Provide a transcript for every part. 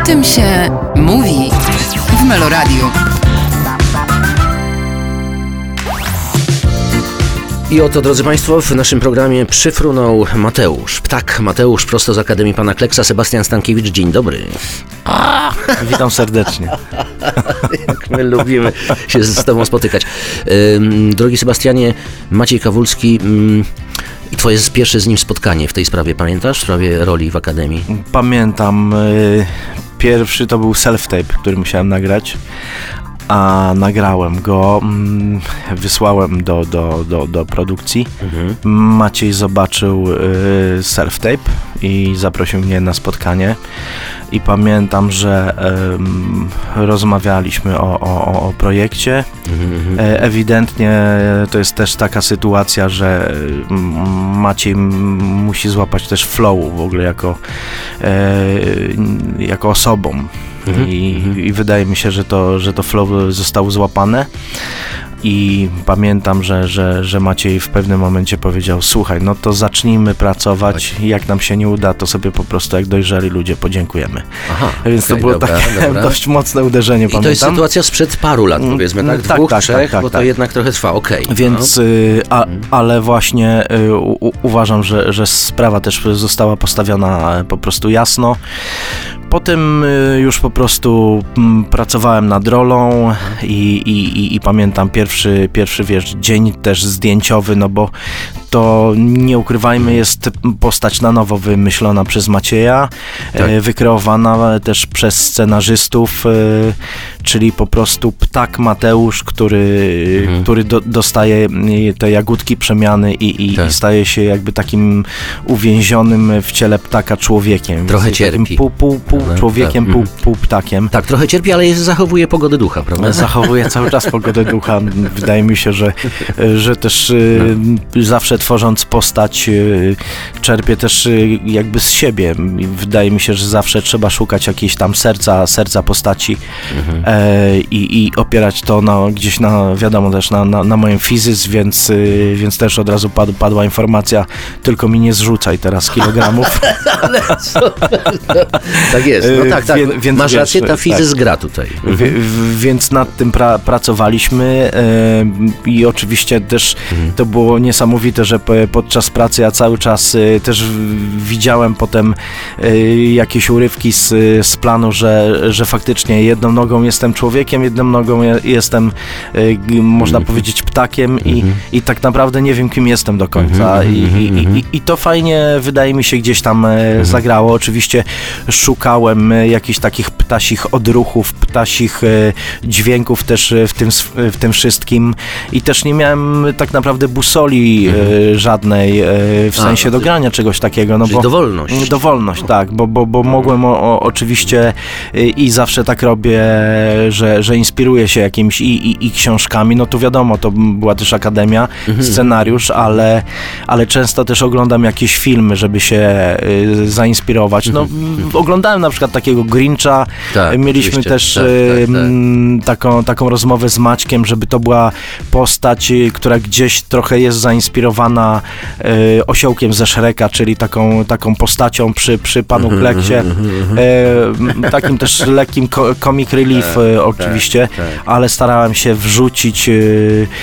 O tym się mówi w Meloradiu. I oto, drodzy Państwo, w naszym programie przyfrunął Mateusz. Ptak Mateusz, prosto z Akademii Pana Kleksa, Sebastian Stankiewicz. Dzień dobry. Witam serdecznie. Jak my lubimy się z Tobą spotykać. Drogi Sebastianie, Maciej Kawulski, Twoje pierwsze z nim spotkanie w tej sprawie, pamiętasz? W sprawie roli w Akademii. Pamiętam, y, pierwszy to był self-tape, który musiałem nagrać, a nagrałem go, mm, wysłałem do, do, do, do produkcji. Maciej zobaczył y, self-tape i zaprosił mnie na spotkanie. I pamiętam, że rozmawialiśmy o, o, o- projekcie. E, Ewidentnie to jest też taka sytuacja, że mm, Maciej musi złapać też flow w ogóle jako, e, jako osobą. I, I wydaje mi się, że to, że to flow zostało złapane. I pamiętam, że, że, że Maciej w pewnym momencie powiedział: Słuchaj, no to zacznijmy pracować. Jak nam się nie uda, to sobie po prostu, jak dojrzeli ludzie, podziękujemy. Aha, Więc to okej, było dobra, takie dobra. dość mocne uderzenie, I to jest pamiętam. sytuacja sprzed paru lat, Mm, powiedzmy, mm, tak? tak, Dwóch, tak, trzech, tak, tak, bo to tak. jednak trochę trwa, okej. Więc, y, a, ale właśnie y, u, u- uważam, że, że sprawa też została postawiona po prostu jasno. Potem y, już po prostu mm, pracowałem nad rolą i, i, i, i pamiętam pierwszy, pierwszy wiesz, dzień też zdjęciowy, no bo to nie ukrywajmy, jest postać na nowo wymyślona przez Macieja, Tak. e, wykreowana też przez scenarzystów, e, czyli po prostu ptak Mateusz, który, Mhm. który do, dostaje e, te jagódki przemiany i, i, Tak. i staje się jakby takim uwięzionym w ciele ptaka człowiekiem. Trochę cierpi. Pół, pół, pół człowiekiem, Tak. pół, Mhm. pół ptakiem. Tak, trochę cierpi, ale jest, zachowuje pogodę ducha, prawda? Zachowuje cały czas pogodę ducha. Wydaje mi się, że, że też y, zawsze tworząc postać y, czerpie też y, jakby z siebie. Wydaje mi się, że zawsze trzeba szukać jakiejś tam serca, serca postaci e, i, i opierać to na, gdzieś na, wiadomo też na, na, na moim fizyzm, więc, y, więc też od razu padł, padła informacja, tylko mi nie zrzucaj teraz kilogramów. Tak jest, no tak, tak. wie- więc Masz rację, ta tak. fizyz gra tutaj. W- więc nad tym pra, pracowaliśmy e, i oczywiście też to było niesamowite, że po, podczas pracy ja cały czas e, też widziałem potem e, jakieś urywki z, z planu, że, że faktycznie jedną nogą jestem człowiekiem, jedną nogą je, jestem, g- można powiedzieć, ptakiem i, i tak naprawdę nie wiem, kim jestem do końca. I, i, i, I to fajnie, wydaje mi się, gdzieś tam e, zagrało. Oczywiście szukałem e, jakichś takich ptasich odruchów, ptasich e, dźwięków też w tym, w tym wszystkim i też nie miałem tak naprawdę busoli e, żadnej w A, sensie no do grania czegoś takiego. No bo, dowolność. Dowolność, tak, bo, bo, bo mogłem o, o, oczywiście i zawsze tak robię, że, że inspiruję się jakimiś i, i, i książkami, no to wiadomo, to była też akademia, Mhm. scenariusz, ale, ale często też oglądam jakieś filmy, żeby się y, zainspirować. No, w- oglądałem na przykład takiego Grincha, Mhm. Tak, mieliśmy oczywiście. też Tak, y, tak, tak. Taką, taką rozmowę z Maćkiem, żeby to była postać, y, która gdzieś trochę jest zainspirowana y, osiołkiem ze Shreka, czyli taką, taką postacią przy, przy panu Mhm, Kleksie. M, takim też lekkim ko- comic relief e, oczywiście, tak. ale starałem się wrzucić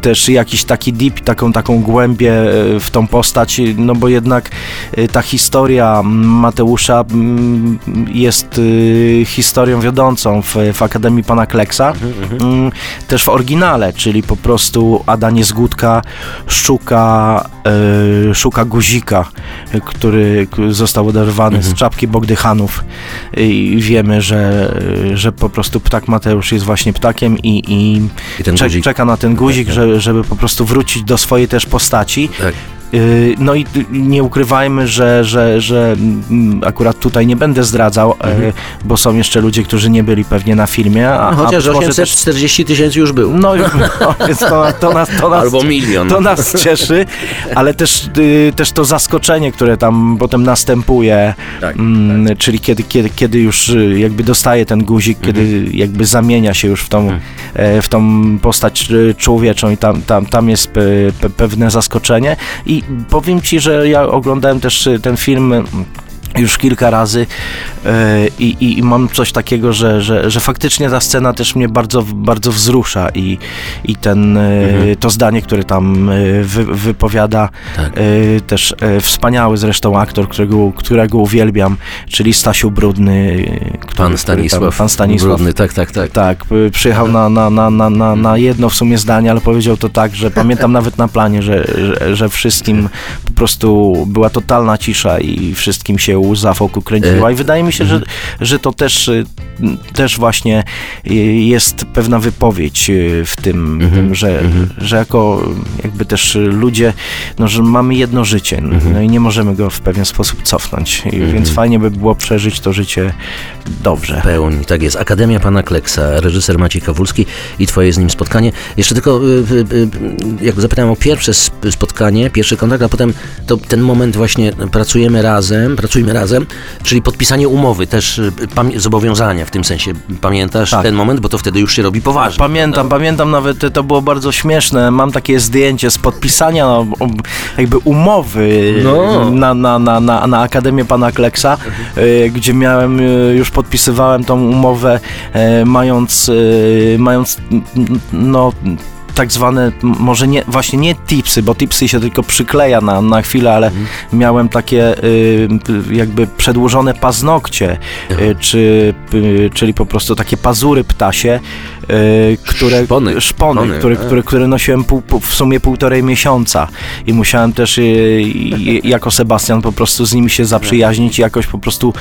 też jakiś taki deep, taką, taką głębię e, w tą postać, no bo jednak e, ta historia Mateusza jest e, historią wiodącą w, w Akademii Pana Kleksa, Mm, też w oryginale, czyli po prostu Ada Niezgódka szuka, szuka guzika, który został oderwany z czapki Bogdychanów i wiemy, że, że po prostu ptak Mateusz jest właśnie ptakiem i, i, I czek- czeka na ten guzik, że, żeby po prostu wrócić do swojej też postaci. Tak. Yy, No i y, nie ukrywajmy, że, że, że mm, akurat tutaj nie będę zdradzał, e, bo są jeszcze ludzie, którzy nie byli pewnie na filmie. A, No, chociaż a być może też 840 tysięcy już był. no, no więc to, to, nas, to, nas, Albo milion. to nas cieszy, ale też, y, też to zaskoczenie, które tam potem następuje, Tak, mm, czyli kiedy, kiedy, kiedy już y, jakby dostaje ten guzik, Mhm. kiedy jakby zamienia się już w tą, e, w tą postać y, człowieczą i tam, tam, tam jest pe, pe, pewne zaskoczenie i powiem Ci, że ja oglądałem też y, ten film już kilka razy e, i, i, i mam coś takiego, że, że, że faktycznie ta scena też mnie bardzo, bardzo wzrusza i, i ten, e, to zdanie, które tam e, wy, wypowiada Tak. też wspaniały zresztą aktor, którego, którego uwielbiam, czyli Stasiu Brudny. który- Pan Stanisław. Tam, pan Stanisław. Brudny, tak, tak, tak. Tak, przyjechał na, na, na, na, na, na jedno w sumie zdanie, ale powiedział to tak, że pamiętam nawet na planie, że, że, że wszystkim po prostu była totalna cisza i wszystkim się łza wokół kręciła i wydaje mi się, że, że to też, y, też właśnie y, jest pewna wypowiedź y, w tym, tym że, że jako jakby też ludzie, no, że mamy jedno życie no i nie możemy go w pewien sposób cofnąć, więc fajnie by było przeżyć to życie dobrze. Pełni, tak jest. Akademia Pana Kleksa, reżyser Maciej Kawulski i twoje z nim spotkanie. Jeszcze tylko, y, y, y, jak zapytałem o pierwsze sp- spotkanie, pierwszy kontakt, a potem to ten moment właśnie pracujemy razem, pracujmy razem, czyli podpisanie umowy, też y, zobowiązania w tym sensie. Pamiętasz Tak. ten moment, bo to wtedy już się robi poważnie. Pamiętam, pamiętam nawet, to było bardzo śmieszne. Mam takie zdjęcie z podpisania no, jakby umowy No. na, na, na, na, na Akademię Pana Kleksa, y, gdzie miałem, y, już podpisywałem tą umowę, mając, mając no tak zwane, może nie, właśnie nie tipsy, bo tipsy się tylko przykleja na, na chwilę, ale miałem takie y, jakby przedłużone paznokcie, y, czy, y, czyli po prostu takie pazury ptasie, które, Szpony. szpony, Szpony, które, tak. które, które nosiłem pół, pół, w sumie półtorej miesiąca i musiałem też y, y, jako Sebastian po prostu z nimi się zaprzyjaźnić i jakoś po prostu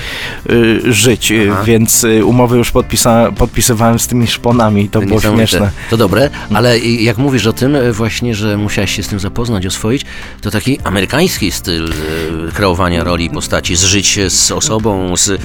y, żyć, y, Aha. więc y, umowy już podpisa, podpisywałem z tymi szponami i to było śmieszne. To dobre, ale i- jak mówisz o tym właśnie, że musiałeś się z tym zapoznać, oswoić, to taki amerykański styl kreowania roli i postaci, zżyć się z osobą, z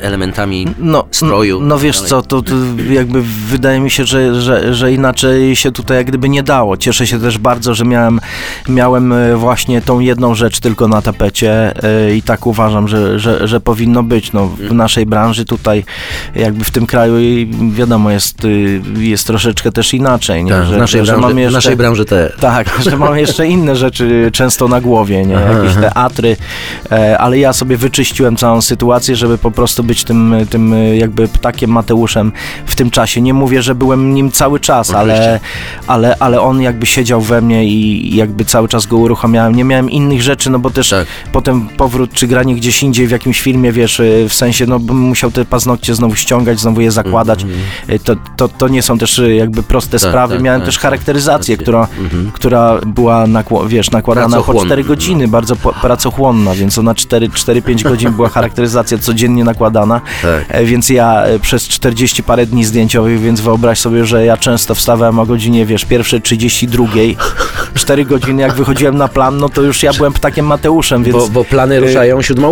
elementami No, stroju. No wiesz dalej. co, to, to jakby wydaje mi się, że, że, że inaczej się tutaj jak gdyby nie dało. Cieszę się też bardzo, że miałem, miałem e, właśnie tą jedną rzecz tylko na tapecie e, i tak uważam, że, że, że powinno być. No, w naszej branży tutaj, jakby w tym kraju wiadomo, jest, y, jest troszeczkę też inaczej. Nie? Tak, w, że, naszej że, branży, jeszcze, naszej branży tak, że mamy jeszcze inne rzeczy często na głowie, nie? Aha, Jakieś teatry, e, ale ja sobie wyczyściłem całą sytuację, żeby po prostu być tym, tym jakby ptakiem Mateuszem w tym czasie. Nie mówię, że byłem nim cały czas, ale, Oczywiście. ale, ale on jakby siedział we mnie i jakby cały czas go uruchamiałem. Nie miałem innych rzeczy, no bo też Tak. potem powrót czy granie gdzieś indziej w jakimś filmie, wiesz, e, w sensie, no bym musiał te paznokcie znowu ściągać, znowu je zakładać. E, To, to, to nie są też e, jakby proste Mhm. Tak, sprawy. tak, Miałem tak, też tak. charakteryzację, Rację. która, Mhm. która była, nakło- wiesz, nakładana po Pracochłonna. 4 godziny, bardzo po, pracochłonna, więc ona 4-5 godzin była charakteryzacja codziennie nakładana, Tak. e, więc ja e, przez 40 parę dni zdjęciowych, więc wyobraź sobie, że ja często wstawałem o godzinie, wiesz, pierwsze 32, 4 godziny jak wychodziłem na plan, no to już ja byłem ptakiem Mateuszem, więc... Bo, bo plany ruszają. Siódma,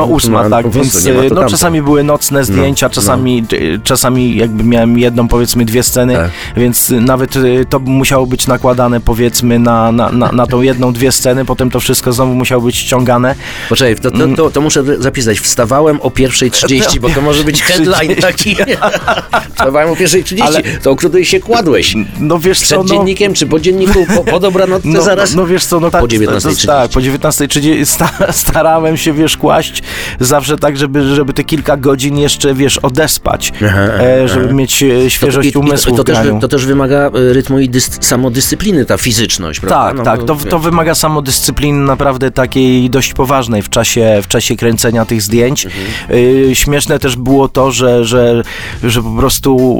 tam, ósma, ma- tak, po prostu więc to no, czasami były nocne zdjęcia, no. czasami, y, czasami jakby miałem jedną, powiedzmy dwie sceny, Tak. więc nawet y, to musiało być nakładane powiedzmy na, na, na, na tą jedną, dwie sceny, potem to wszystko znowu musiało być ściągane. Poczekaj, to, to, to, to muszę zapisać. Wstawałem o 1.30, bo to może być headline taki. Wstawałem o 1.30, Ale- to o której się kładłeś? No wiesz Przed co, no, dziennikiem, czy po dzienniku, po, po dobranocce no, zaraz? no wiesz co, no tak, Po 19:30. tak, po 19.30 sta, starałem się, wiesz, kłaść zawsze tak, żeby, żeby te kilka godzin jeszcze, wiesz, odespać, Aha, e, żeby aha. mieć e, świeżość i- i- umysłu to, w też, to też wymaga y, rytmu i dys- samodyscypliny, ta fizyczność, prawda? Tak, No, tak. To, to wymaga samodyscypliny naprawdę takiej dość poważnej w czasie, w czasie kręcenia tych zdjęć. Y, śmieszne też było to, że, że, że po prostu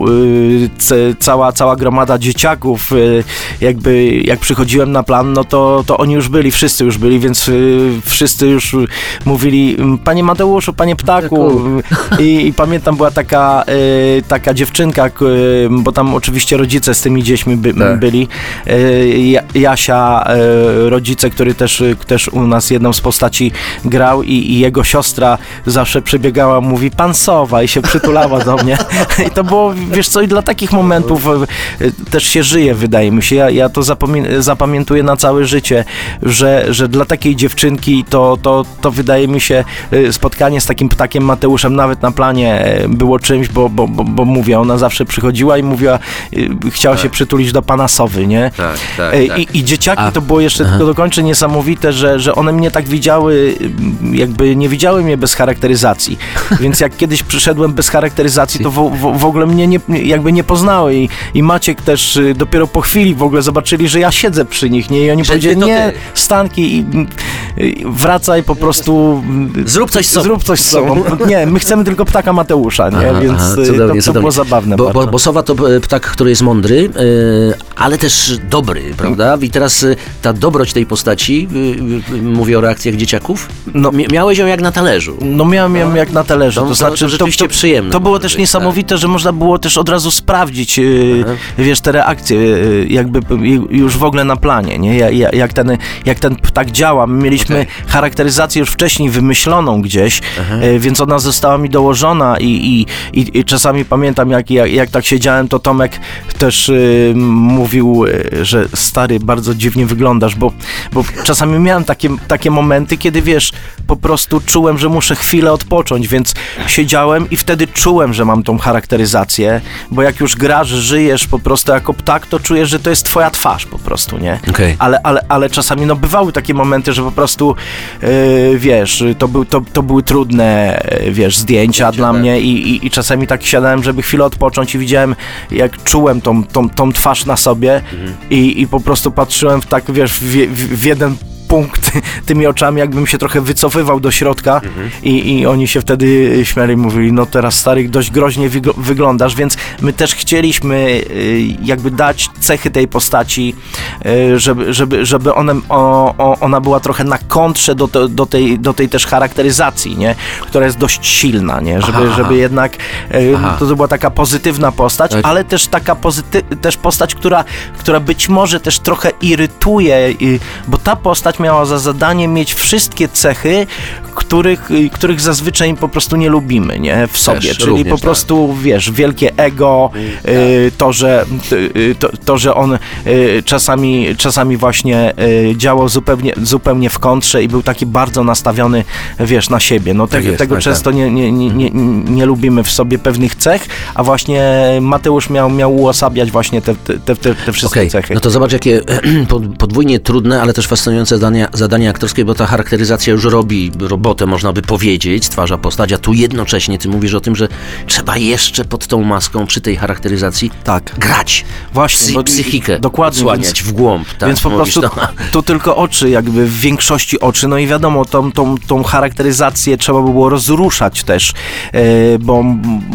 cała, cała gromada dzieciaków, y, jakby jak przychodziłem na plan, no to, to oni już byli, wszyscy już byli, więc y, wszyscy już mówili, panie Mateuszu, panie ptaku. I, i pamiętam, była taka, y, taka dziewczynka, y, bo tam oczywiście rodzice z tymi dziećmi by, Tak. byli. Y, Ja- Jasia, y, rodzice, który też, y, też u nas jedną z postaci grał i, i jego siostra zawsze przybiegała, mówi pan Sowa i się przytulała do mnie. I to było, wiesz co, i dla takich momentów e, też się żyje, wydaje mi się. Ja, ja to zapamię- zapamiętuję na całe życie, że, że dla takiej dziewczynki to, to, to wydaje mi się e, spotkanie z takim ptakiem Mateuszem nawet na planie e, było czymś, bo, bo, bo, bo mówię, ona zawsze przychodziła i mówiła, chciała się przytulić do pana Sowy, nie? Tak, tak, tak. I, I dzieciaki A- to było jeszcze, Aha. tylko dokończę, niesamowite, że, że one mnie tak widziały, jakby nie widziały mnie bez charakteryzacji. Więc jak kiedyś przyszedłem bez charakteryzacji, to w, w, w ogóle mnie nie, jakby nie poznały. I, I Maciek też y, dopiero po chwili w ogóle zobaczyli, że ja siedzę przy nich, nie? I oni Że powiedzieli, to nie. Stanki, i, y, wracaj po prostu... y, Zrób coś z sobą. Zrób coś z sobą. Nie, my chcemy tylko ptaka Mateusza, nie? Aha, Więc aha, y, cudownie, to, to cudownie. było zabawne Bo, bo, bo sowa to e, ptak, który jest mądry, e, ale też dobry, prawda? I teraz e, ta dobroć tej postaci, mówię o reakcjach dzieciaków, No. miałeś ją jak na talerzu. No miałem ją jak na talerzu, To- to, to- znaczy to rzeczywiście przyjemne To było też być, niesamowite, że można było też od razu sprawdzić, yy, Aha. wiesz, te reakcje, yy, jakby yy, już w ogóle na planie, nie? Ja- ja- Jak ten, jak ten ptak działa. My mieliśmy Okej. charakteryzację już wcześniej wymyśloną gdzieś, yy, więc ona została mi dołożona i, i, i, czasami pamiętam, jak, jak, jak tak siedziałem, to Tomek też yy, mówił, że stary, bardzo dziwnie wyglądasz, bo, bo czasami miałem takie, takie momenty, kiedy wiesz, po prostu czułem, że muszę chwilę odpocząć, więc siedziałem i wtedy czułem, że mam tą charakteryzację, bo jak już grasz, żyjesz po prostu jako ptak, to czujesz, że to jest twoja twarz po prostu, nie? Okej. Ale, ale, ale czasami no bywały takie momenty, że po prostu yy, wiesz, to, był, to, to były trudne, yy, wiesz, zdjęcia dla tak. mnie i, i, i czasami tak siadałem, żeby chwilę odpocząć i widziałem, jak czułem tą, tą, tą twarz na sobie i, i po prostu patrzyłem w tak, wiesz, w, w, w jeden punkt tymi oczami, jakbym się trochę wycofywał do środka i, i oni się wtedy śmiali i mówili, no teraz stary, dość groźnie wygl- wyglądasz, więc my też chcieliśmy y, jakby dać cechy tej postaci, y, żeby, żeby, żeby one, o, o, ona była trochę na kontrze do, te, do, tej, do tej też charakteryzacji, nie? która jest dość silna, nie? Żeby, Aha. żeby jednak y, Aha. to, była taka pozytywna postać, Ale- też taka pozyty- też postać, która, która być może też trochę irytuje, y, bo ta postać miała za zadanie mieć wszystkie cechy, których, których zazwyczaj po prostu nie lubimy, nie? W sobie. Czyli również po tak. prostu, wiesz, wielkie ego, y, to, że, y, to, to, że on y, czasami, czasami właśnie działał zupełnie, zupełnie w kontrze i był taki bardzo nastawiony, wiesz, na siebie. No Tak te, jest, tego tak, często nie, nie, nie, nie, nie lubimy w sobie pewnych cech, a właśnie Mateusz miał, miał uosabiać właśnie te, te, te, te, wszystkie Okej, cechy. no to zobacz jakie pod- podwójnie trudne, ale też fascynujące zadania, zadania aktorskie, bo ta charakteryzacja już robi robotę, można by powiedzieć, stwarza postać, a tu jednocześnie ty mówisz o tym, że trzeba jeszcze pod tą maską, przy tej charakteryzacji tak. grać, Właśnie, psy, psychikę dokładnie, odsłaniać w głąb. Tak, Więc po mówisz prostu to. tu tylko oczy, jakby w większości oczy, no i wiadomo, tą, tą, tą charakteryzację trzeba by było rozruszać też, e, bo,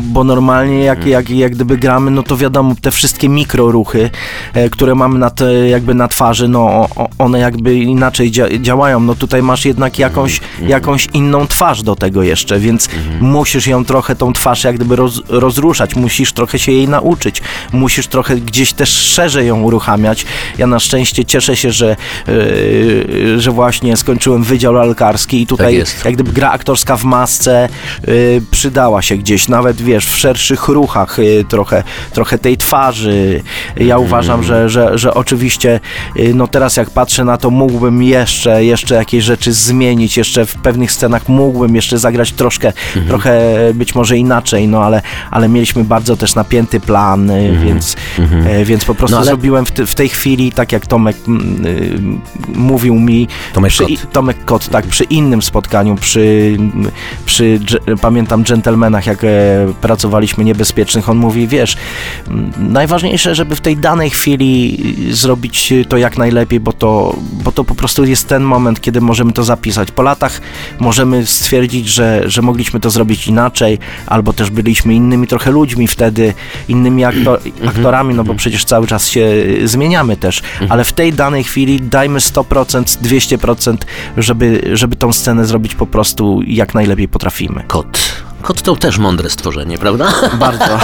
bo normalnie jak, Mhm. jak, jak gdyby gramy, no to wiadomo, te wszystkie mikroruchy, e, które mamy na te, jakby na twarzy, no one jakby inaczej dzia- działają, no tutaj masz jednak jakąś, Mhm. jakąś inną twarz do tego jeszcze, więc musisz ją trochę, tą twarz jak gdyby roz, rozruszać, musisz trochę się jej nauczyć, musisz trochę gdzieś też szerzej ją uruchamiać. Ja na szczęście cieszę się, że, yy, że właśnie skończyłem Wydział Lalkarski i tutaj Tak jak gdyby gra aktorska w masce yy, przydała się gdzieś, nawet wiesz, w szerszych ruchach yy, trochę, trochę tej twarzy. Ja Mm. uważam, że, że, że oczywiście yy, no teraz jak patrzę na to, mógłbym jeszcze, jeszcze jakieś rzeczy zmienić, jeszcze w pewnych scenach mógłbym jeszcze zagrać troszkę, Mhm. trochę być może inaczej, no ale, ale mieliśmy bardzo też napięty plan, yy, więc, yy, więc po prostu Mhm. No ale- zrobiłem w, te, w tej chwili, tak jak Tomek mm, yy, mówił mi, Tomek przy, Kot. Tomek Kot, tak, przy innym spotkaniu, przy, przy dż- pamiętam dżentelmenach, jak e, pracowaliśmy niebezpiecznych, on mówi, wiesz, m, najważniejsze, żeby w tej danej chwili y, zrobić to jak najlepiej, bo to, bo to po prostu jest ten moment, kiedy możemy to zapisać. Po latach możemy stwierdzić, że, że mogliśmy to zrobić inaczej, albo też byliśmy innymi trochę ludźmi wtedy, innymi aktor, aktorami, no bo przecież cały czas się y, zmieniamy też, ale w tej danej chwili dajmy 100%, 200%, żeby, żeby tą scenę zrobić po prostu jak najlepiej potrafimy. Kot. Kot to też mądre stworzenie, prawda? Bardzo.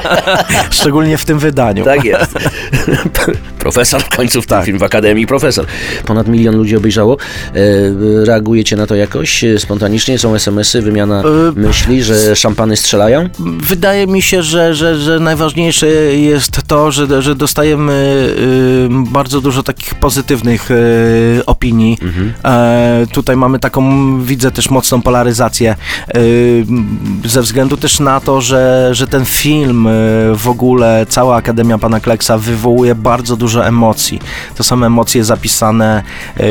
Szczególnie w tym wydaniu. Tak jest. Profesor w końcu w tym Tak. film w Akademii, profesor. Ponad milion ludzi obejrzało. E, reagujecie na to jakoś e, spontanicznie? Są SMS-y, wymiana E, myśli, że szampany strzelają? Wydaje mi się, że, że, że najważniejsze jest to, że, że dostajemy y, bardzo dużo takich pozytywnych y, opinii. E, tutaj mamy taką, widzę też mocną polaryzację ze względu też na to, że, że ten film w ogóle, cała Akademia Pana Kleksa wywołuje bardzo dużo emocji. To są emocje zapisane y,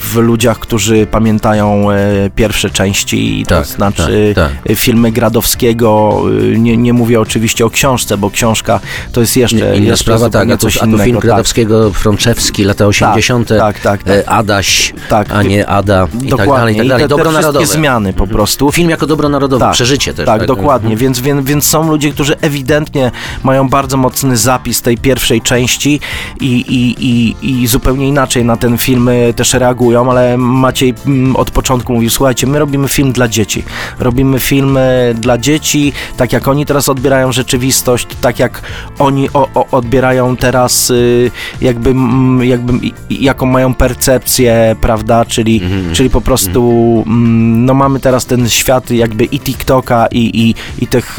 w ludziach, którzy pamiętają y, pierwsze części, to Tak, znaczy tak, y, filmy Gradowskiego. Nie, nie mówię oczywiście o książce, bo książka to jest jeszcze, inna jeszcze sprawa, tak. A coś a innego. film tak. Gradowskiego, Frączewski, lata 80. tak, tak, tak. e, Adaś, Tak, a nie Ada i tak dalej, i tak I dalej. te, Dobro te narodowe. zmiany po prostu. Film jako dobro narodowe, Tak, przeżycie też. Tak, dokładnie. Więc, więc, więc są ludzie, którzy ewidentnie mają bardzo mocny zapis tej pierwszej części i, i, i, i zupełnie inaczej na ten film y, też reagują, ale Maciej mm, od początku mówił, słuchajcie, my robimy film dla dzieci. Robimy film y, dla dzieci, tak jak oni teraz odbierają rzeczywistość, tak jak oni o, o, odbierają teraz y, jakby, jakby jaką mają percepcję, prawda, czyli, czyli po prostu mm, no mamy teraz ten świat jakby i TikToka i, i, i tych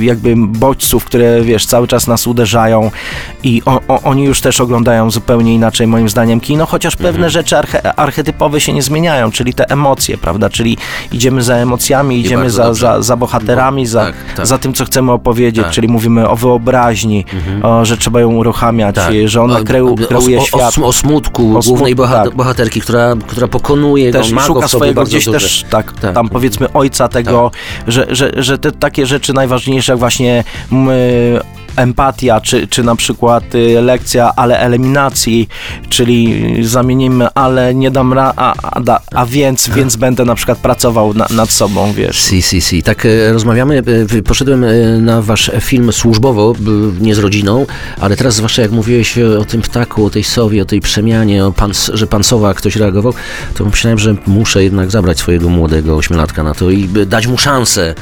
jakby bodźców, które wiesz, cały czas nas uderzają. I o, o, oni już też oglądają zupełnie inaczej moim zdaniem kino, chociaż pewne rzeczy arche, archetypowe się nie zmieniają, czyli te emocje, prawda, czyli idziemy za emocjami, idziemy za, za, za bohaterami, za, tak, tak. za tym, co chcemy opowiedzieć, Tak. czyli mówimy o wyobraźni, o, że trzeba ją uruchamiać, Tak. że ona kreu, kreuje o, o, świat. o smutku O głównej smutku, boha- tak. bohaterki, która, która pokonuje też go, szuka swojego gdzieś też, tak, Tak. tam powiedzmy ojca tego, że, że, że te takie rzeczy najważniejsze, jak właśnie mm, empatia, czy, czy na przykład y, lekcja, ale eliminacji, czyli zamienimy, ale nie dam ra, a, a, a więc, więc będę na przykład pracował na, nad sobą, wiesz. Si, si, si. Tak e, rozmawiamy, e, poszedłem e, na wasz film służbowo, nie z rodziną, ale teraz zwłaszcza jak mówiłeś o tym ptaku, o tej sowie, o tej przemianie, o pan, że pan sowa ktoś reagował, to myślałem, że muszę jednak zabrać swojego młodego ośmiolatka na to i dać mu szansę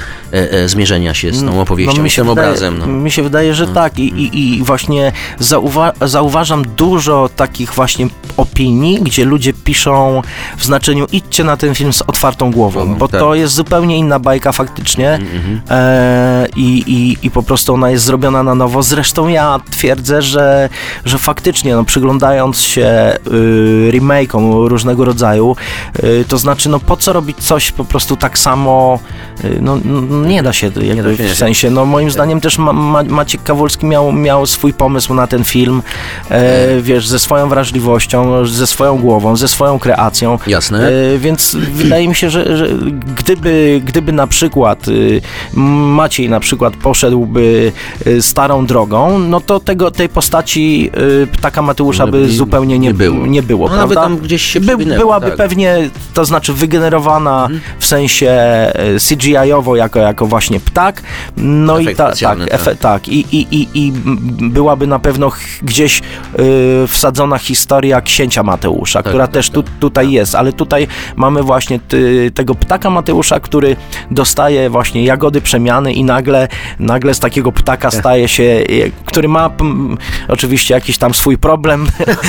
zmierzenia się z tą opowieścią, mi z tym wydaje, obrazem. No. Mi się wydaje, że tak I, i, i właśnie zauwa zauważam dużo takich właśnie opinii, gdzie ludzie piszą w znaczeniu idźcie na ten film z otwartą głową, Głową, bo tak. to jest zupełnie inna bajka faktycznie Mhm. e, i, i, i po prostu ona jest zrobiona na nowo. Zresztą ja twierdzę, że, że faktycznie no, przyglądając się y, remake'om różnego rodzaju, y, to znaczy no po co robić coś po prostu tak samo, y, no, no nie da się jakby da się, nie. w sensie, no moim zdaniem też ma, ma, Maciek Kawulski miał, miał swój pomysł na ten film, e, wiesz, ze swoją wrażliwością, ze swoją głową, ze swoją kreacją. Jasne. E, więc wydaje mi się, że, że gdyby, gdyby na przykład y, Maciej na przykład poszedłby y, starą drogą, no to tego, tej postaci y, ptaka Mateusza by Nie- zupełnie nie, nie było. Nie było No, nawet tam gdzieś się By, byłaby tak. pewnie, to znaczy wygenerowana w sensie e, CGI-owo jako, jako właśnie ptak, no Efekt i ta, tak, tak. efe, tak. I, i, i, i m, byłaby na pewno gdzieś y, wsadzona historia księcia Mateusza, która tak, też tu, tutaj jest, ale tutaj mamy właśnie ty, tego ptaka Mateusza, który dostaje właśnie jagody przemiany i nagle, nagle z takiego ptaka staje się, e, który ma mm, oczywiście jakiś tam swój problem,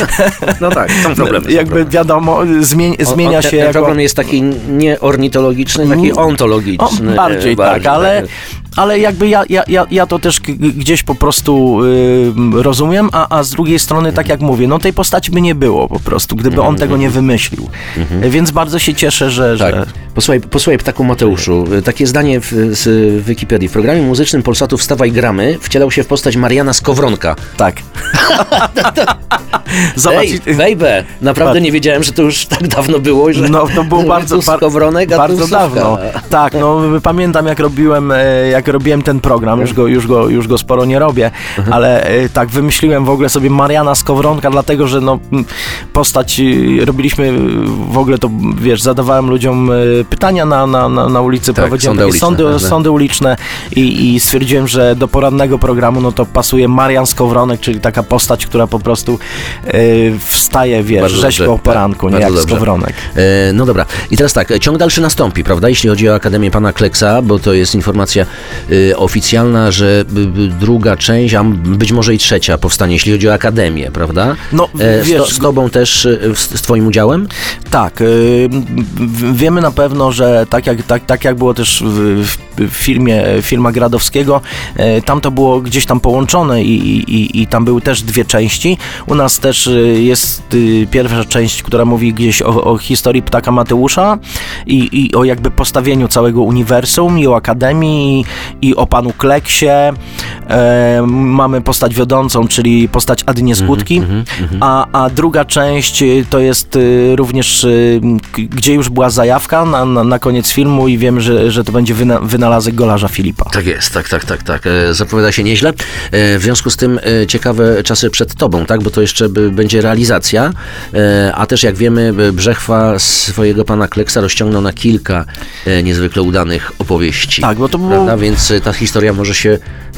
No tak, są problemy. jakby problemy. wiadomo, zmienia ten, się ten problem jest taki nie ornitologiczny, taki Mm. ontologiczny. Bardziej, e, tak, ale, tak. ale jakby ja, ja, ja, ja to też g- po prostu y, rozumiem, a, a z drugiej strony, tak jak mówię, no tej postaci by nie było po prostu, gdyby on tego nie wymyślił. Więc bardzo się cieszę, że... Tak. że... Posłuchaj, posłuchaj Ptaku Mateuszu, takie zdanie w, z Wikipedii. W programie muzycznym Polsatu Wstawaj Gramy wcielał się w postać Mariana Skowronka. Tak. Zobacz, Ej, naprawdę nie wiedziałem, że to już tak dawno było, że No to było bardzo, Skowronek, bardzo dawno. Tak, no pamiętam jak robiłem, e, jak robiłem ten program, już go, już go, już go sporo nie robię, Mhm. ale e, tak wymyśliłem w ogóle sobie Mariana Skowronka, dlatego że no postać y, robiliśmy y, w ogóle to, wiesz, zadawałem ludziom y, pytania na, na, na, na ulicy, Tak, prowadziłem sądy uliczne, sądy, prawda? sądy uliczne i, i stwierdziłem, że do porannego programu no to pasuje Marian Skowronek, czyli taka postać, która po prostu y, wstaje, wiesz, Bardzo o poranku, tak, nie jak dobrze. Skowronek. E, No dobra, i teraz tak, ciąg dalszy nastąpi, prawda, jeśli chodzi o Akademię Pana Kleksa, bo to jest informacja y, oficjalna, że y, y, druga część, a być może i trzecia powstanie, jeśli chodzi o Akademię, prawda? No, E, z, wiesz, to, z tobą też, e, z, z twoim udziałem? Tak, w- wiemy na pewno, że tak jak, tak, tak jak było też w, w filmie filma Gradowskiego, e, tam to było gdzieś tam połączone i, i, i tam były też dwie części. U nas też jest y, pierwsza część, która mówi gdzieś o, o historii ptaka Mateusza i, i o jakby postawieniu całego uniwersum i o Akademii i, i o panu Kleksie. E, mamy postać wiodącą, czyli postać Adynie Skutki, a, a druga część y, to jest y, również, y, gdzie już była zajawka na, na, na koniec filmu i wiem, że, że to będzie wyna, wynalazek golarza Filipa. Tak jest, tak, tak, tak, tak. E, Zapowiada się nieźle. E, W związku z tym e, ciekawe czasy przed tobą, tak? Bo to jeszcze będzie realizacja, E, a też jak wiemy, Brzechwa swojego pana Kleksa rozciągnął na kilka e, niezwykle udanych opowieści. Tak, bo to było... Prawda? Więc e, ta historia może się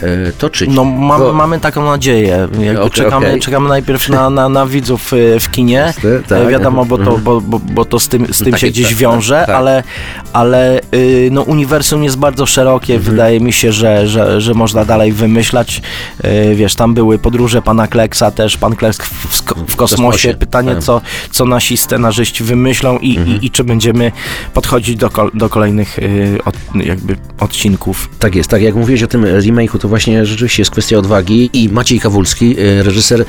e, No, mam, Bo- mamy taką nadzieję. Jakby Okej, czekamy, okej. czekamy najpierw na, na, na widzów y, w kinie. Jasne, tak. E, Wiadomo, bo to, Mhm. bo, bo, bo to z tym, z tym się gdzieś tak, wiąże, tak, ale, ale y, no, uniwersum jest bardzo szerokie. Mhm. Wydaje mi się, że, że, że można dalej wymyślać. Y, Wiesz, tam były podróże pana Kleksa też, pan Kleks w, w, kosmosie. Pytanie, tak. co, co nasi scenarzyści wymyślą i, Mhm. i, i czy będziemy podchodzić do, do kolejnych y, od, jakby odcinków. Tak jest, tak jak mówiłeś o tym remake'u, to właśnie rzeczywiście jest kwestia odwagi i Maciej Kawulski, e, reżyser, e,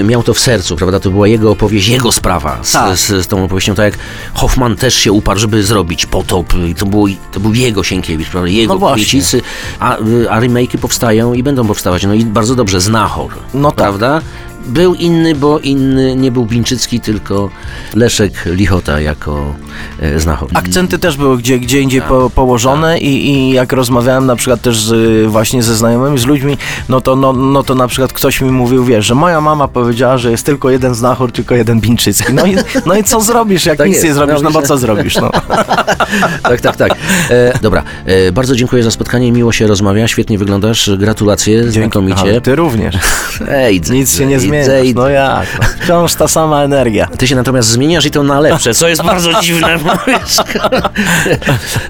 e, miał to w sercu, prawda? To była jego opowieść, jego sprawa z, Tak. z, z tą opowieścią, tak jak Hoffman też się uparł, żeby zrobić potop i to, było, to był jego Sienkiewicz, prawda? Jego No kwiecicy, a, a remake'y powstają i będą powstawać, no i bardzo dobrze, Znachor, No tak. prawda? Był inny, bo inny nie był Bińczycki, tylko Leszek Lichota jako e, Znachor. Akcenty też były gdzie, gdzie indziej Tak, po, położone i, i jak rozmawiałem na przykład też z, właśnie ze znajomymi, z ludźmi, no to, no, no to na przykład ktoś mi mówił, wiesz, że moja mama powiedziała, że jest tylko jeden znachor, tylko jeden Bińczycki. No i, no i co zrobisz, jak Tak nic jest. nie zrobisz, No, bo co zrobisz, no. Tak, tak, tak. E, dobra, e, bardzo dziękuję za spotkanie, miło się rozmawia, świetnie wyglądasz, gratulacje, znakomicie. Ale ty również. Ej, Nic się nie idź, idź. No jak? No. Wciąż ta sama energia. Ty się natomiast zmieniasz i to na lepsze, co jest bardzo dziwne.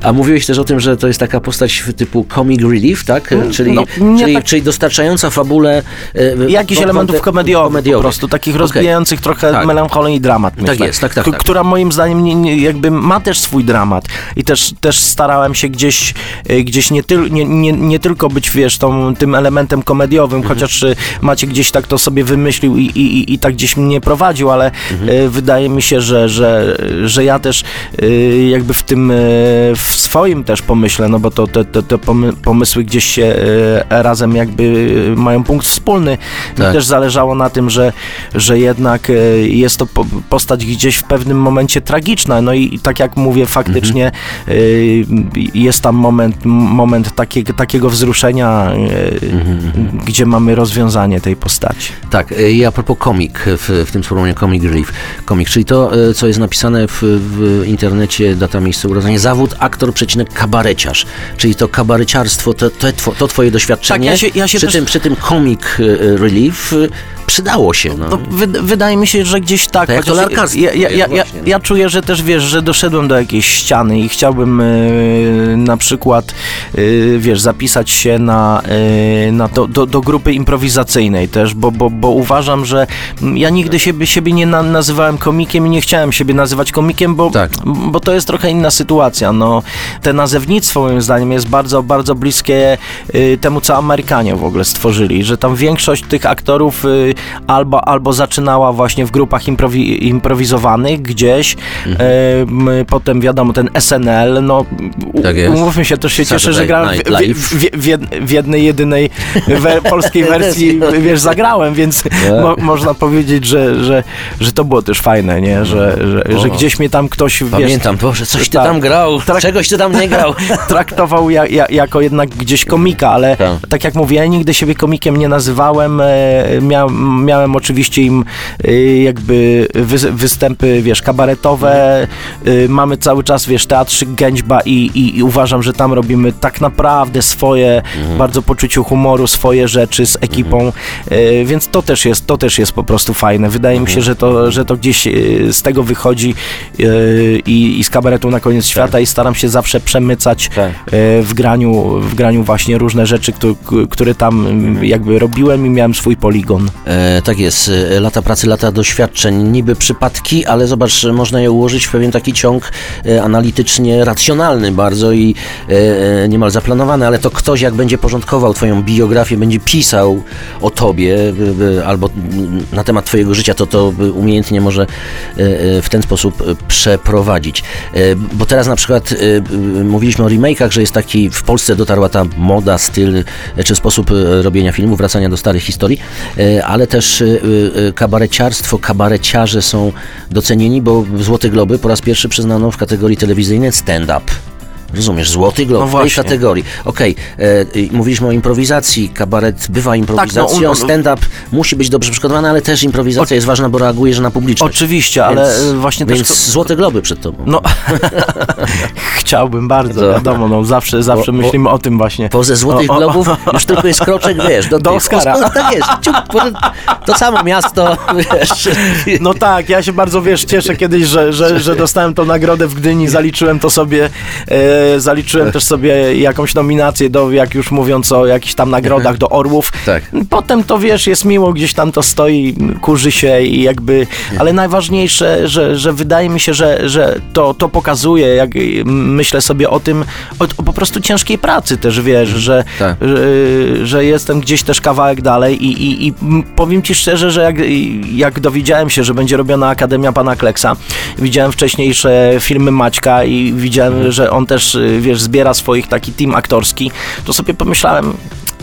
A mówiłeś też o tym, że to jest taka postać typu comic relief, tak? Czyli, no, czyli, tak- czyli dostarczająca fabule... e, Jakichś elementów komediowych, po prostu, takich Okej. rozbijających trochę Tak. melancholii i dramat, myślę. jest, tak, tak, tak. Która moim zdaniem nie, nie, jakby ma też swój dramat i też, też starałem się gdzieś, e, gdzieś nie, tyl, nie, nie, nie tylko być, wiesz, tą, tym elementem komediowym, Mhm. chociaż e, Macie gdzieś tak to sobie wymyślił i, i, i, i tak gdzieś mnie prowadził, ale Mhm. e, wydaje mi się, że, że, że ja też e, jakby w tym, e, w swoim też pomyśle, no bo to te, te, te pomy- pomysły gdzieś się razem jakby mają punkt wspólny. Mi Tak. też zależało na tym, że, że jednak jest to po, postać gdzieś w pewnym momencie tragiczna. No i, tak jak mówię, faktycznie e, jest tam moment, moment takiego, takiego wzruszenia, e, gdzie mamy rozwiązanie tej postaci. Tak, i a propos komik, w, w tym sformułowaniu comic relief, komik, czyli to, e, co jest napisane w, w internecie, data miejsca urodzenia, zawód aktor, przecinek kabareciarz, czyli to kabareciarstwo, to, to, to twoje doświadczenie, Tak, ja się- ja się przy, też- tym, przy tym comic e, relief przydało się, no. No, wy, wydaje mi się, że gdzieś tak. Tak jak to larkarstwo ja, ja, jest ja, ja, no. czuję, że też wiesz, że doszedłem do jakiejś ściany i chciałbym e, na przykład e, wiesz, zapisać się na, e, na do, do, do grupy improwizacyjnej też, bo, bo, bo uważam, że ja nigdy siebie, siebie nie na, nazywałem komikiem i nie chciałem siebie nazywać komikiem, bo, Tak. bo to jest trochę inna sytuacja. No, te nazewnictwo moim zdaniem jest bardzo, bardzo bliskie temu, co Amerykanie w ogóle stworzyli, że tam większość tych aktorów albo, albo zaczynała właśnie w grupach improwi improwizowanych gdzieś, Mhm. potem wiadomo, ten SNL, no Tak umówmy się, też się cieszę, że Saturday grałem w, w, w, w, jed- w jednej, jedynej we, polskiej wersji, wiesz, zagrałem, więc mo, można powiedzieć, że, że, że to było też fajne, nie, że, że, że O. gdzieś mnie tam ktoś, wiesz, Pamiętam, Boże, coś ty tak. tam grał, czegoś ty tam nie grał. traktował ja, ja, jako jednak gdzieś komika, ale Tak. tak jak mówię, ja nigdy siebie komikiem nie nazywałem. E, mia, miałem oczywiście im e, jakby wy, występy, wiesz, kabaretowe. E, mamy cały czas, wiesz, teatrzyk Gęćba i, i, i uważam, że tam robimy tak naprawdę swoje, bardzo poczuciu humoru, swoje rzeczy z ekipą, e, więc to też jest, to też jest po prostu fajne. Wydaje mi Mhm. się, że to, że to gdzieś e, z tego wychodzi e, i, i z kabaretu na koniec świata i staram się zawsze przemycać Tak. e, w graniu, w graniu właśnie różne rzeczy, któ- które tam Mhm. jakby robiłem i miałem swój poligon. E, tak jest, e, lata pracy, lata doświadczeń, niby przypadki, ale zobacz, można je ułożyć w pewien taki ciąg e, analitycznie racjonalny bardzo i niemal zaplanowany, ale to ktoś jak będzie porządkował twoją biografię, będzie pisał o tobie albo na temat twojego życia, to to umiejętnie może w ten sposób przeprowadzić. Bo teraz na przykład mówiliśmy o remake'ach, że jest taki, w Polsce dotarła ta moda, styl czy sposób robienia filmów, wracania do starych historii, e, ale też e, e, kabareciarstwo, kabareciarze są docenieni, bo Złote Globy po raz pierwszy przyznano w kategorii telewizyjnej stand-up. Rozumiesz, Złoty Glob No w tej właśnie. kategorii. Okej, e, mówiliśmy o improwizacji, kabaret bywa improwizacją, no, no, stand-up musi być dobrze przygotowany, ale też improwizacja jest ważna, bo reagujesz na publiczność. Oczywiście, ale Więc- e, właśnie też... Więc to- Złote Globy przed tobą. No, chciałbym bardzo, Co? wiadomo, no zawsze, zawsze Bo- myślimy o tym właśnie. Po ze Złotych O, o, Globów już tylko jest kroczek, wiesz, do, Do tych Oscara. Oscar- Tak jest, ciup, to samo miasto, wiesz. No tak, ja się bardzo, wiesz, cieszę kiedyś, że, że, że dostałem tą nagrodę w Gdyni, zaliczyłem to sobie, e, zaliczyłem też sobie jakąś nominację do, jak już mówiąc o jakichś tam nagrodach do Orłów. Tak. Potem to, wiesz, jest miło, gdzieś tam to stoi, kurzy się i jakby, ale najważniejsze, że, że wydaje mi się, że, że to, to pokazuje, jak myślę sobie o tym, o, o po prostu ciężkiej pracy też, wiesz, że, Tak. że, że jestem gdzieś też kawałek dalej i, i, i powiem ci szczerze, że jak, jak dowiedziałem się, że będzie robiona Akademia Pana Kleksa, widziałem wcześniejsze filmy Maćka i widziałem, Mhm. że on też, y, wiesz, zbiera swoich taki team aktorski, to sobie pomyślałem,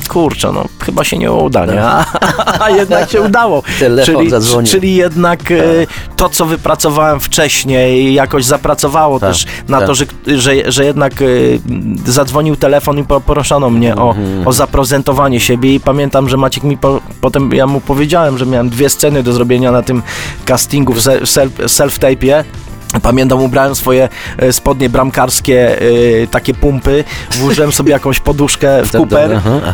kurczę, no chyba się nie uda, nie? A, a jednak się udało. Telefon Czyli, zadzwonił. czyli jednak y, to, co wypracowałem wcześniej, jakoś zapracowało Tak, też na tak. to, że, że, że jednak y, zadzwonił telefon i poproszono mnie o, Mhm. o zaprezentowanie siebie i pamiętam, że Maciek mi po, potem, ja mu powiedziałem, że miałem dwie sceny do zrobienia na tym castingu w se- self- self-tape'ie. Pamiętam, ubrałem swoje e, spodnie bramkarskie, e, takie pumpy, włożyłem sobie jakąś poduszkę w kuper, dobra, e,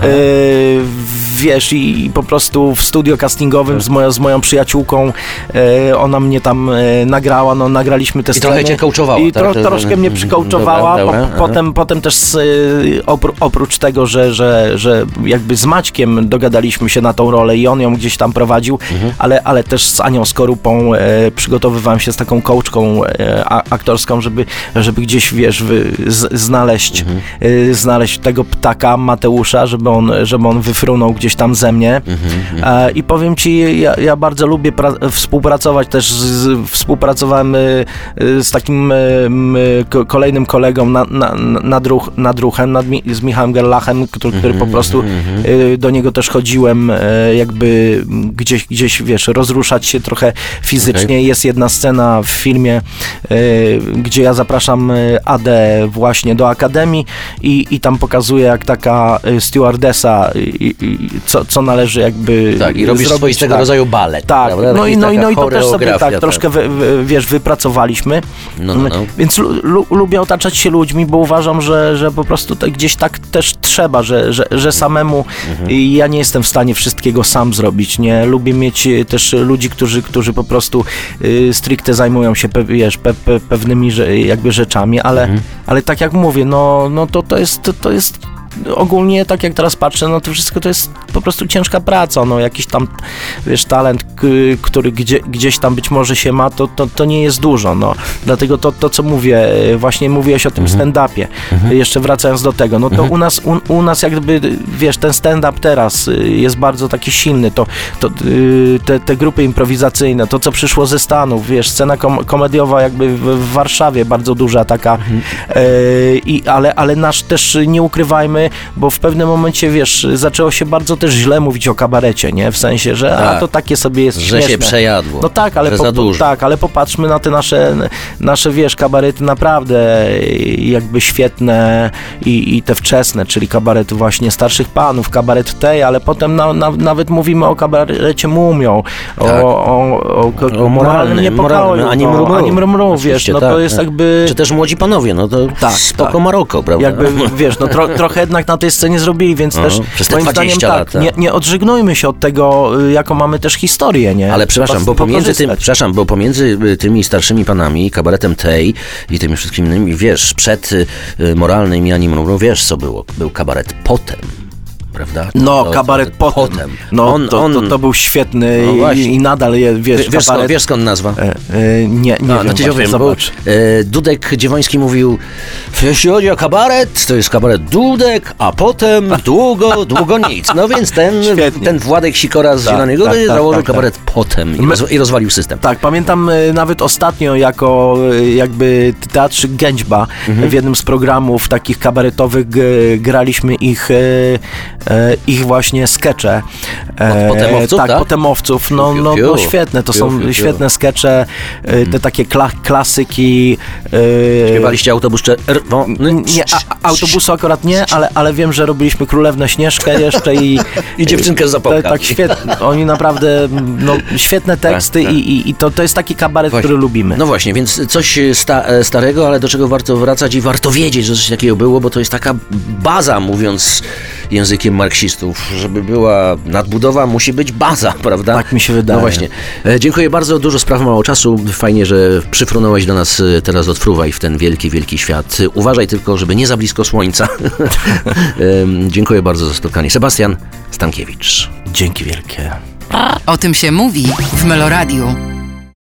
wiesz, i, i po prostu w studio castingowym z, moją, z moją przyjaciółką, ona mnie tam nagrała, no nagraliśmy te I sceny. trochę cię coachowała, I tro, troszkę mnie dobra, przykołczowała, dobra, po, aha. potem, potem też opró- oprócz tego, że, że, że jakby z Maćkiem dogadaliśmy się na tą rolę i on ją gdzieś tam prowadził, Mhm. ale, ale też z Anią Skorupą przygotowywałem się z taką a, aktorską, żeby, żeby gdzieś, wiesz, znaleźć, Mhm. e, znaleźć tego ptaka Mateusza, żeby on, żeby on wyfrunął gdzieś tam ze mnie. Mhm, E, I powiem ci, ja, ja bardzo lubię pra- współpracować, też z, współpracowałem e, e, z takim kolejnym kolegą na, na, nad, ruch, nad ruchem, nad, Mi- z Michałem Gerlachem, który, który po prostu e, do niego też chodziłem, jakby gdzieś, gdzieś, wiesz, rozruszać się trochę fizycznie. Jest jedna scena w filmie, gdzie ja zapraszam e, Adę właśnie do Akademii i, i tam pokazuję, jak taka e, stewardesa, i, i, co, co należy jakby Tak, i robisz zrobić, swoistego tak. rodzaju balet. Tak, prawda? no i, no, i, no i to też sobie choreografia, tak troszkę, wy, wy, wiesz, wypracowaliśmy. No, no, no. Więc lu, lu, lubię otaczać się ludźmi, bo uważam, że, że po prostu gdzieś tak też trzeba, że, że, że samemu Mhm. ja nie jestem w stanie wszystkiego sam zrobić, nie? Lubię mieć e, też ludzi, którzy, którzy po prostu y, stricte zajmują się pe, wiesz, pe, pe, pewnymi że, jakby rzeczami, ale, Mhm. ale tak jak mówię, no, no to, to jest, to, to jest ogólnie tak jak teraz patrzę, no to wszystko to jest po prostu ciężka praca, no jakiś tam, wiesz, talent, który gdzie, gdzieś tam być może się ma, to, to, to nie jest dużo, no. Dlatego to, to co mówię, e, właśnie mówiłeś o tym stand-upie, jeszcze wracając do tego, no to u nas, u, u nas jakby, wiesz, ten stand-up teraz y, jest bardzo taki silny, to, to y, te, te grupy improwizacyjne, to co przyszło ze Stanów, wiesz, scena kom komediowa jakby w, Warszawie bardzo duża taka, e, i, ale, ale nasz też nie ukrywajmy, bo w pewnym momencie, wiesz, zaczęło się bardzo też źle mówić o kabarecie, nie? W sensie, że a Tak. to takie sobie jest Że śmieszne. się przejadło. No tak, ale po, tak, ale popatrzmy na te nasze, nasze wiesz, kabarety naprawdę jakby świetne i, i te wczesne, czyli kabarety właśnie starszych panów, kabaret tej, ale potem na, na, nawet mówimy o kabarecie Mumią, Tak. o, o, o, O moralnym, niepokoju, ani no, mrumru. ani mrumru, wiesz, no tak, to jest tak. jakby... Czy też młodzi panowie, no to Tak, spoko tak. Maroko, prawda? Jakby, wiesz, no tro, trochę jednak na tej scenie zrobili, więc Aha, też przez te moim 20 zdaniem lat. tak. nie, nie odżegnujmy się od tego, y, jaką mamy też historię, nie? Ale przepraszam, bo pomiędzy tym, przepraszam, bo pomiędzy y, tymi starszymi panami, kabaretem tej i tymi wszystkimi innymi, wiesz, przed y, y, moralnym wiesz co było? Był kabaret potem. Prawda? No, kabaret to- potem. No, on, to, on, to, to był świetny No i, i nadal jest, wiesz, Wie- wiesz, skąd, kabaret... wiesz skąd nazwa? E, e, nie, nie No, wiem, no powiem, bo e, Dudek Dziewoński mówił, jeśli chodzi o kabaret, to jest kabaret Dudek, a potem długo, długo nic. No więc ten, Świetnie. ten Władek Sikora z Tak, Zielonej Góry tak, tak, założył tak, tak. kabaret potem i, roz, i rozwalił system. Tak, pamiętam e, nawet ostatnio jako e, jakby teatrzyk Gęćba Mhm. w jednym z programów takich kabaretowych graliśmy ich, e, ich właśnie skecze. E, Od potemowców, tak? tak? potemowców. No, no, no świetne, to są świetne skecze, e, te takie kla, klasyki. e, Śpiewaliście autobus czerwony? Nie, a, autobusu akurat nie, ale, ale wiem, że robiliśmy Królewnę Śnieżkę jeszcze i... I dziewczynkę z. Tak, tak świetnie. Oni naprawdę, no, świetne teksty tak. i, i, i to, to jest taki kabaret, Właśnie. który lubimy. No właśnie, więc coś sta, e, starego, ale do czego warto wracać i warto wiedzieć, że coś takiego było, bo to jest taka baza, mówiąc językiem marksistów, żeby była nadbudowa, musi być baza, prawda? Tak mi się wydaje. No właśnie. E, Dziękuję bardzo, dużo spraw, mało czasu. Fajnie, że przyfrunąłeś do nas e, teraz odfruwaj w ten wielki, wielki świat. E, Uważaj tylko, żeby nie za blisko słońca. Dziękuję bardzo za spotkanie. Sebastian Stankiewicz. Dzięki wielkie. O tym się mówi w Meloradiu.